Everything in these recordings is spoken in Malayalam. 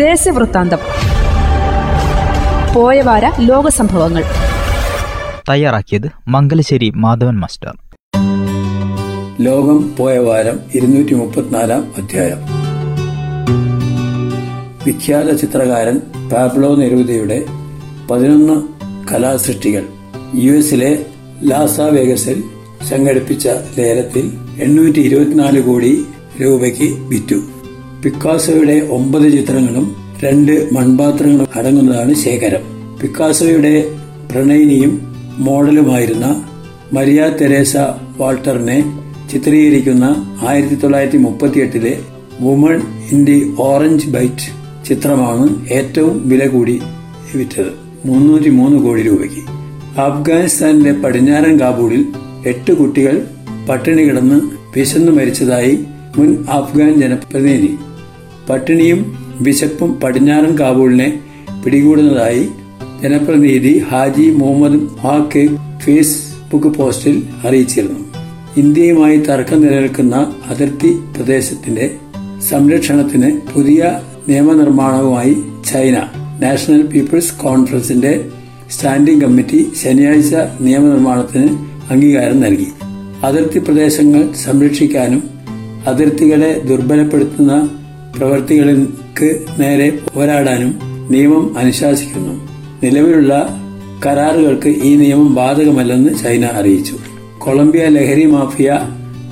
ദേശവൃത്താന്തം പോയവാര ലോക സംഭവങ്ങൾ തയ്യാറാക്കിയത് മംഗലശ്ശേരി മാധവൻ മാസ്റ്റർ. ലോകം പോയ വാരം ഇരുന്നൂറ്റി മുപ്പത്തിനാലാം അധ്യായം. വിഖ്യാത ചിത്രകാരൻ പാബ്ലോ നെരൂദയുടെ പതിനൊന്ന് കലാസൃഷ്ടികൾ യു എസിലെ ലാസ വേഗസിൽ സംഘടിപ്പിച്ച ലേലത്തിൽ എണ്ണൂറ്റി ഇരുപത്തിനാല് കോടി രൂപയ്ക്ക് വിറ്റു. പിക്കാസോയുടെ ഒമ്പത് ചിത്രങ്ങളും രണ്ട് മൺപാത്രങ്ങളും അടങ്ങുന്നതാണ് ശേഖരം. പിക്കാസോയുടെ പ്രണയിനിയും മോഡലുമായിരുന്ന മരിയ തെരേസ വാൾട്ടറിനെ ചിത്രീകരിക്കുന്ന ആയിരത്തി തൊള്ളായിരത്തി മുപ്പത്തിയെട്ടിലെ woman in the orange bite ചിത്രമാണ് ഏറ്റവും വില കൂടി വിറ്റത് മുന്നൂറ്റി മൂന്ന് കോടി രൂപയ്ക്ക്. അഫ്ഗാനിസ്ഥാനിലെ പടിഞ്ഞാറൻ കാബൂളിൽ എട്ട് കുട്ടികൾ പട്ടിണി കിടന്ന് വിശന്നു മരിച്ചതായി മുൻ അഫ്ഗാൻ ജനപ്രതിനിധി പട്ടിണിയും വിശപ്പും പടിഞ്ഞാറൻ കാബൂളിനെ പിടികൂടുന്നതായി ജനപ്രതിനിധി ഹാജി മുഹമ്മദ് ഹാക്ക് ഫേസ്ബുക്ക് പോസ്റ്റിൽ അറിയിച്ചിരുന്നു. ഇന്ത്യയുമായി തർക്കം നിലനിൽക്കുന്ന അതിർത്തി പ്രദേശത്തിന്റെ സംരക്ഷണത്തിന് പുതിയ നിയമനിർമ്മാണവുമായി ചൈന നാഷണൽ പീപ്പിൾസ് കോൺഫറൻസിന്റെ സ്റ്റാൻഡിംഗ് കമ്മിറ്റി ശനിയാഴ്ച നിയമനിർമ്മാണത്തിന് അംഗീകാരം നൽകി. അതിർത്തി പ്രദേശങ്ങൾ സംരക്ഷിക്കാനും അതിർത്തികളെ ദുർബലപ്പെടുത്തുന്ന പ്രവൃത്തികൾക്ക് നേരെ പോരാടാനും നിയമം അനുശാസിക്കുന്നു. നിലവിലുള്ള കരാറുകൾക്ക് ഈ നിയമം ബാധകമല്ലെന്ന് ചൈന അറിയിച്ചു. കൊളംബിയ ലഹരി മാഫിയ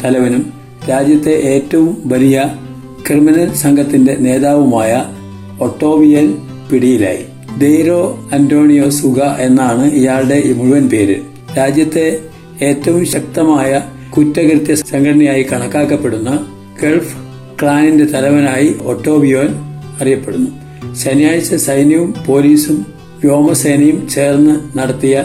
തലവനും രാജ്യത്തെ ഏറ്റവും വലിയ ക്രിമിനൽ സംഘത്തിന്റെ നേതാവുമായ ഒട്ടോവിയൽ പിടിയിലായി. ഡെയ്റോ അന്റോണിയോ സുഗ എന്നാണ് ഇയാളുടെ മുഴുവൻ പേര്. രാജ്യത്തെ ഏറ്റവും ശക്തമായ കുറ്റകൃത്യ സംഘടനയായി കണക്കാക്കപ്പെടുന്ന ഗൾഫ് ക്ലാനിന്റെ തലവനായി ഒട്ടോബിയോൻ അറിയപ്പെടുന്നു. ശനിയാഴ്ച സൈന്യവും പോലീസും വ്യോമസേനയും ചേർന്ന് നടത്തിയ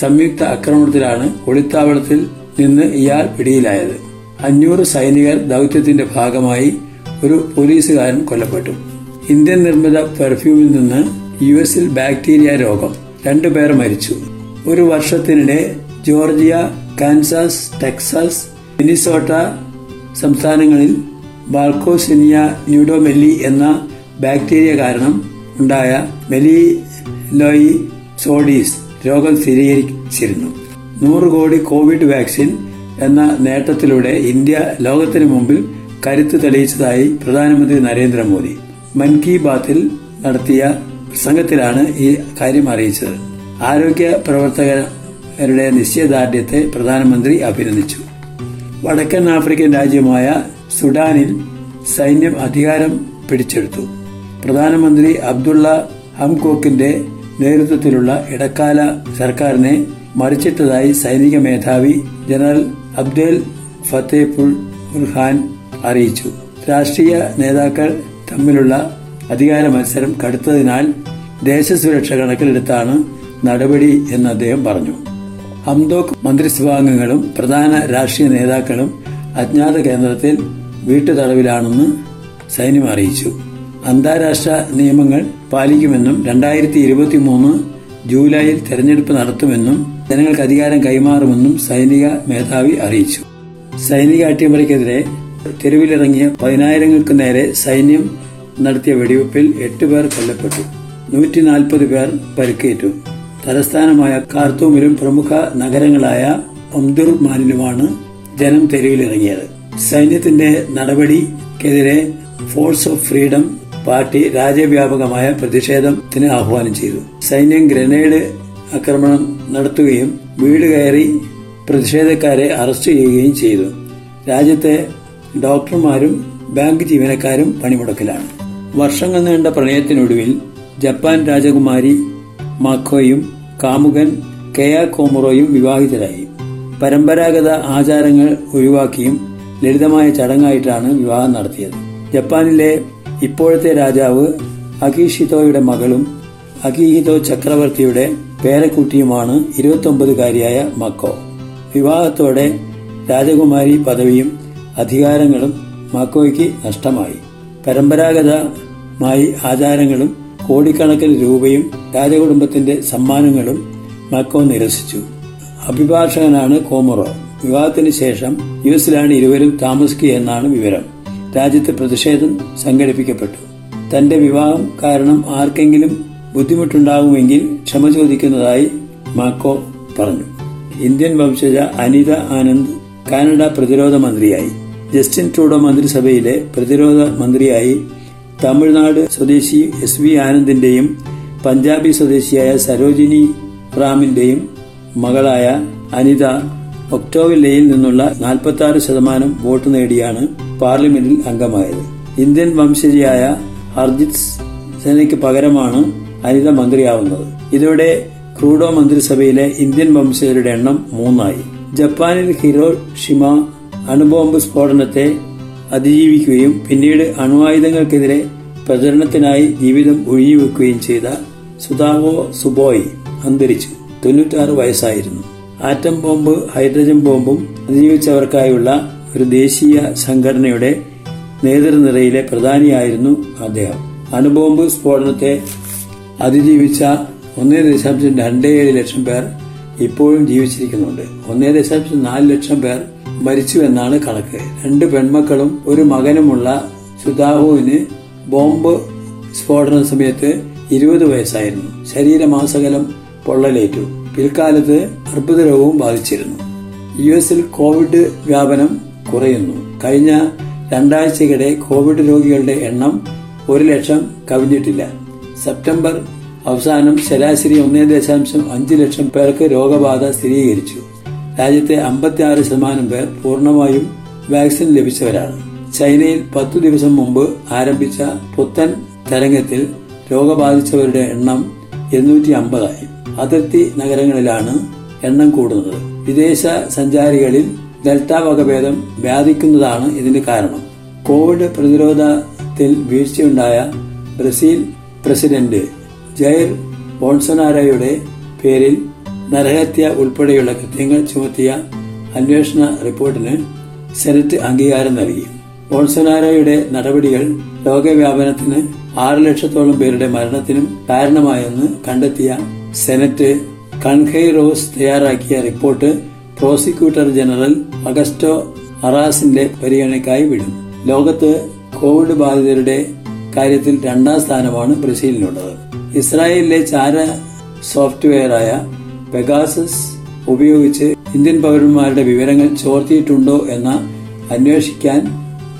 സംയുക്ത ആക്രമണത്തിലാണ് ഒളിത്താവളത്തിൽ നിന്ന് ഇയാൾ പിടിയിലായത്. അഞ്ഞൂറ് സൈനികർ ദൗത്യത്തിന്റെ ഭാഗമായി ഒരു പോലീസുകാരൻ കൊല്ലപ്പെട്ടു. ഇന്ത്യൻ നിർമ്മിത പെർഫ്യൂമിൽ നിന്ന് യു എസിൽ ബാക്ടീരിയ രോഗം. രണ്ടുപേർ മരിച്ചു. ഒരു വർഷത്തിനിടെ ജോർജിയ കാൻസാസ് ടെക്സാസ് മിനിസോട്ട സംസ്ഥാനങ്ങളിൽ ബാൾക്കോസിനിയ ന്യൂഡോമെല്ലി എന്ന ബാക്ടീരിയ കാരണം ഉണ്ടായ മെലിലോയി സോഡീസ് രോഗം സ്ഥിരീകരിച്ചിരുന്നു. നൂറ് കോടി കോവിഡ് വാക്സിൻ എന്ന നേട്ടത്തിലൂടെ ഇന്ത്യ ലോകത്തിനു മുമ്പിൽ കരുത്ത് തെളിയിച്ചതായി പ്രധാനമന്ത്രി നരേന്ദ്രമോദി. മൻ കി ബാത്തിൽ നടത്തിയ പ്രസംഗത്തിലാണ് ഈ കാര്യം അറിയിച്ചത്. ആരോഗ്യ പ്രവർത്തകരുടെ നിശ്ചയദാർഢ്യത്തെ പ്രധാനമന്ത്രി അഭിനന്ദിച്ചു. വടക്കൻ ആഫ്രിക്കൻ രാജ്യമായ സുഡാനിൽ സൈന്യം അധികാരം പിടിച്ചെടുത്തു. പ്രധാനമന്ത്രി അബ്ദുള്ള ഹംകോക്കിന്റെ നേതൃത്വത്തിലുള്ള ഇടക്കാല സർക്കാരിനെ മറിച്ചിട്ടതായി സൈനിക മേധാവി ജനറൽ അബ്ദേൽ ഫത്തേപുൾ ഖാൻ അറിയിച്ചു. രാഷ്ട്രീയ നേതാക്കൾ തമ്മിലുള്ള അധികാര മത്സരം കടുത്തതിനാൽ ദേശസുരക്ഷ കണക്കിലെടുത്താണ് നടപടി എന്ന് അദ്ദേഹം പറഞ്ഞു. ഹംദോക് മന്ത്രിസഭാംഗങ്ങളും പ്രധാന രാഷ്ട്രീയ നേതാക്കളും അജ്ഞാത കേന്ദ്രത്തിൽ വീട്ടുതടവിലാണെന്ന് സൈന്യം അറിയിച്ചു. അന്താരാഷ്ട്ര നിയമങ്ങൾ പാലിക്കുമെന്നും രണ്ടായിരത്തി ഇരുപത്തി മൂന്ന് ജൂലൈയിൽ തെരഞ്ഞെടുപ്പ് നടത്തുമെന്നും ജനങ്ങൾക്ക് അധികാരം കൈമാറുമെന്നും സൈനിക മേധാവി അറിയിച്ചു. സൈനിക അട്ടിമറിക്കെതിരെ തെരുവിലിറങ്ങിയ പതിനായിരങ്ങൾക്ക് നേരെ സൈന്യം നടത്തിയ വെടിവെപ്പിൽ എട്ട് പേർ കൊല്ലപ്പെട്ടു. നൂറ്റി നാൽപ്പത് പേർ പരിക്കേറ്റു. തലസ്ഥാനമായ കാർത്തൂമിലും പ്രമുഖ നഗരങ്ങളായ ഒംദുർമാനിലുമാണ് ജനം തെരുവിലിറങ്ങിയത്. സൈന്യത്തിന്റെ നടപടിക്കെതിരെ ഫോഴ്സ് ഓഫ് ഫ്രീഡം പാർട്ടി രാജ്യവ്യാപകമായ പ്രതിഷേധത്തിന് ആഹ്വാനം ചെയ്തു. സൈന്യം ഗ്രനേഡ് ആക്രമണം നടത്തുകയും വീട് കയറി പ്രതിഷേധക്കാരെ അറസ്റ്റ് ചെയ്യുകയും ചെയ്തു. രാജ്യത്തെ ഡോക്ടർമാരും ബാങ്ക് ജീവനക്കാരും പണിമുടക്കിലാണ്. വർഷങ്ങൾ നീണ്ട പ്രണയത്തിനൊടുവിൽ ജപ്പാൻ രാജകുമാരി മാക്കോയും കാമുകൻ കെയ കോമുറോയും വിവാഹിതരായി. പരമ്പരാഗത ആചാരങ്ങൾ ഒഴിവാക്കിയും ലളിതമായ ചടങ്ങായിട്ടാണ് വിവാഹം നടത്തിയത്. ജപ്പാനിലെ ഇപ്പോഴത്തെ രാജാവ് അകിഷിതോയുടെ മകളും അകീഹിതോ ചക്രവർത്തിയുടെ പേരക്കുട്ടിയുമാണ് ഇരുപത്തൊമ്പതുകാരിയായ മക്കോ. വിവാഹത്തോടെ രാജകുമാരി പദവിയും അധികാരങ്ങളും മക്കോയ്ക്ക് നഷ്ടമായി. പരമ്പരാഗതമായി ആചാരങ്ങളും കോടിക്കണക്കിന് രൂപയും രാജകുടുംബത്തിന്റെ സമ്മാനങ്ങളും മക്കോ നിരസിച്ചു. അഭിഭാഷകനാണ് കോമറോ. വിവാഹത്തിന് ശേഷം യു എസിലാണ് ഇരുവരും താമസിക്കുക എന്നാണ് വിവരം. രാജ്യത്ത് പ്രതിഷേധം സംഘടിപ്പിക്കപ്പെട്ടു. തന്റെ വിവാഹം കാരണം ആർക്കെങ്കിലും ബുദ്ധിമുട്ടുണ്ടാകുമെങ്കിൽ ക്ഷമ ചോദിക്കുന്നതായി മാക്കോ പറഞ്ഞു. ഇന്ത്യൻ വംശജ അനിത ആനന്ദ് കാനഡ പ്രതിരോധ മന്ത്രിയായി. ജസ്റ്റിൻ ട്രൂഡോ മന്ത്രിസഭയിലെ പ്രതിരോധ മന്ത്രിയായി തമിഴ്നാട് സ്വദേശി എസ് വി ആനന്ദിന്റെയും പഞ്ചാബി സ്വദേശിയായ സരോജിനി റാമിന്റെയും മകളായ അനിത ഒക്ടോവില്ലയിൽ നിന്നുള്ള 46 ശതമാനം വോട്ട് നേടിയാണ് പാർലമെന്റിൽ അംഗമായത്. ഇന്ത്യൻ വംശജയായ ഹർജിത് സെനയ്ക്ക് പകരമാണ് അനിത മന്ത്രിയാവുന്നത്. ഇതോടെ ക്രൂഡോ മന്ത്രിസഭയിലെ ഇന്ത്യൻ വംശജരുടെ എണ്ണം മൂന്നായി. ജപ്പാനിൽ ഹിരോഷിമ അണുബോംബ് സ്ഫോടനത്തെ അതിജീവിക്കുകയും പിന്നീട് അണുവായുധങ്ങൾക്കെതിരെ പ്രചരണത്തിനായി ജീവിതം ഒഴിഞ്ഞുവെക്കുകയും ചെയ്ത സുതാവോ സുബോയ് അന്തരിച്ചു. തൊണ്ണൂറ്റാറ് വയസ്സായിരുന്നു. ആറ്റം ബോംബ് ഹൈഡ്രജൻ ബോംബും അതിജീവിച്ചവർക്കായുള്ള ഒരു ദേശീയ സംഘടനയുടെ നേതൃനിരയിലെ പ്രധാനിയായിരുന്നു അദ്ദേഹം. അണുബോംബ് സ്ഫോടനത്തെ അതിജീവിച്ച ഒന്നേ ദശാംശം രണ്ട് ഏഴ് ലക്ഷം പേർ ഇപ്പോഴും ജീവിച്ചിരിക്കുന്നുണ്ട്. ഒന്നേ ദശാംശം നാല് ലക്ഷം പേർ മരിച്ചു എന്നാണ് കണക്ക്. രണ്ട് പെൺമക്കളും ഒരു മകനുമുള്ള സുധാഹുവിന് ബോംബ് സ്ഫോടന സമയത്ത് ഇരുപത് വയസ്സായിരുന്നു. ശരീരമാസകലം പൊള്ളലേറ്റു. പിൽക്കാലത്ത് അർബുദ രോഗവും ബാധിച്ചിരുന്നു. യു എസിൽ കോവിഡ് വ്യാപനം കുറയുന്നു. കഴിഞ്ഞ രണ്ടാഴ്ചയ്ക്കിടെ കോവിഡ് രോഗികളുടെ എണ്ണം ഒരു ലക്ഷം കവിഞ്ഞിട്ടില്ല. സെപ്റ്റംബർ അവസാനം ശരാശരി ഒന്നേ ദശാംശം അഞ്ച് ലക്ഷം പേർക്ക് രോഗബാധ സ്ഥിരീകരിച്ചു. രാജ്യത്തെ അമ്പത്തിയാറ് ശതമാനം പേർ പൂർണമായും വാക്സിൻ ലഭിച്ചവരാണ്. ചൈനയിൽ പത്തു ദിവസം മുമ്പ് ആരംഭിച്ച പുത്തൻ തരംഗത്തിൽ രോഗബാധിച്ചവരുടെ എണ്ണം എണ്ണൂറ്റി അമ്പതായി. അതിർത്തി നഗരങ്ങളിലാണ് എണ്ണം കൂടുന്നത്. വിദേശ സഞ്ചാരികളിൽ ഡെൽറ്റ വകഭേദം വ്യാപിക്കുന്നതാണ് ഇതിന് കാരണം. കോവിഡ് പ്രതിരോധത്തിൽ വീഴ്ചയുണ്ടായ ബ്രസീൽ പ്രസിഡന്റ് ജയർ ബോൺസനാരയുടെ പേരിൽ നരഹത്യ ഉൾപ്പെടെയുള്ള കൃത്യങ്ങൾ ചുമത്തിയ അന്വേഷണ റിപ്പോർട്ടിന് സെനറ്റ് അംഗീകാരം നൽകി. ബോൾസനാരയുടെ നടപടികൾ രോഗവ്യാപനത്തിന് ആറ് ലക്ഷത്തോളം പേരുടെ മരണത്തിനും കാരണമായെന്ന് കണ്ടെത്തിയ സെനറ്റ് കൺഹൈ റോസ് തയ്യാറാക്കിയ റിപ്പോർട്ട് പ്രോസിക്യൂട്ടർ ജനറൽ അഗസ്റ്റോ അറാസിന്റെ പരിഗണനയ്ക്കായി വിടും. ലോകത്ത് കോവിഡ് ബാധിതരുടെ കാര്യത്തിൽ രണ്ടാം സ്ഥാനമാണ് ബ്രസീലിനുള്ളത്. ഇസ്രായേലിലെ ചാര സോഫ്റ്റ്വെയറായ പെഗാസസ് ഉപയോഗിച്ച് ഇന്ത്യൻ പൗരന്മാരുടെ വിവരങ്ങൾ ചോർത്തിയിട്ടുണ്ടോ എന്ന അന്വേഷിക്കാൻ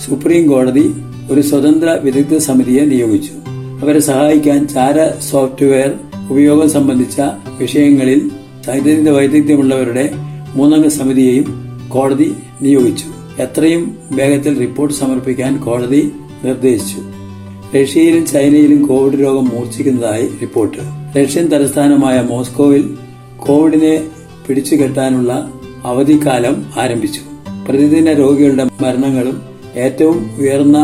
സുപ്രീം കോടതി ഒരു സ്വതന്ത്ര വിദഗ്ധ സമിതിയെ നിയോഗിച്ചു. അവരെ സഹായിക്കാൻ ചാര സോഫ്റ്റ്വെയർ ഉപയോഗം സംബന്ധിച്ച വിഷയങ്ങളിൽ സൈദ്ധാന്തിക വൈദഗ്ധ്യമുള്ളവരുടെ മൂന്നംഗ സമിതിയെയും കോടതി നിയോഗിച്ചു. എത്രയും വേഗത്തിൽ റിപ്പോർട്ട് സമർപ്പിക്കാൻ കോടതി നിർദ്ദേശിച്ചു. റഷ്യയിലും ചൈനയിലും കോവിഡ് രോഗം മൂർച്ഛിക്കുന്നതായി റിപ്പോർട്ട്. റഷ്യൻ തലസ്ഥാനമായ മോസ്കോവിൽ കോവിഡിനെ പിടിച്ചുകെട്ടാനുള്ള അവധിക്കാലം ആരംഭിച്ചു. പ്രതിദിന രോഗികളുടെ മരണങ്ങളും ഏറ്റവും ഉയർന്ന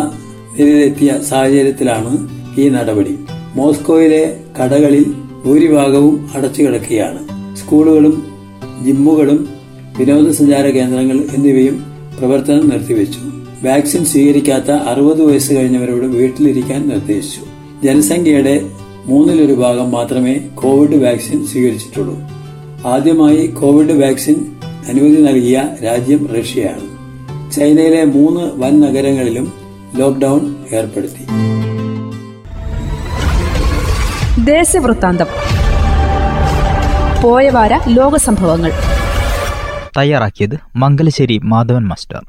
നിലയിലെത്തിയ സാഹചര്യത്തിലാണ് ഈ നടപടി. മോസ്കോയിലെ കടകളിൽ ഭൂരിഭാഗവും അടച്ചുകിടക്കുകയാണ് സ്കൂളുകളും ജിമ്മുകളും വിനോദസഞ്ചാര കേന്ദ്രങ്ങൾ എന്നിവയും പ്രവർത്തനം നിർത്തിവെച്ചു. വാക്സിൻ സ്വീകരിക്കാത്ത അറുപത് വയസ്സ് കഴിഞ്ഞവരോട് വീട്ടിലിരിക്കാൻ നിർദ്ദേശിച്ചു. ജനസംഖ്യയുടെ മൂന്നിലൊരു ഭാഗം മാത്രമേ കോവിഡ് വാക്സിൻ സ്വീകരിച്ചിട്ടുള്ളൂ. ആദ്യമായി കോവിഡ് വാക്സിൻ അനുമതി നൽകിയ രാജ്യം റഷ്യയാണ്. ചൈനയിലെ മൂന്ന് വൻ നഗരങ്ങളിലും ലോക്ഡൌൺ ഏർപ്പെടുത്തി. ദേശവൃത്താന്തം പോയവാര ലോക സംഭവങ്ങൾ തയ്യാറാക്കിയത് മംഗലശ്ശേരി മാധവൻ മാസ്റ്റർ.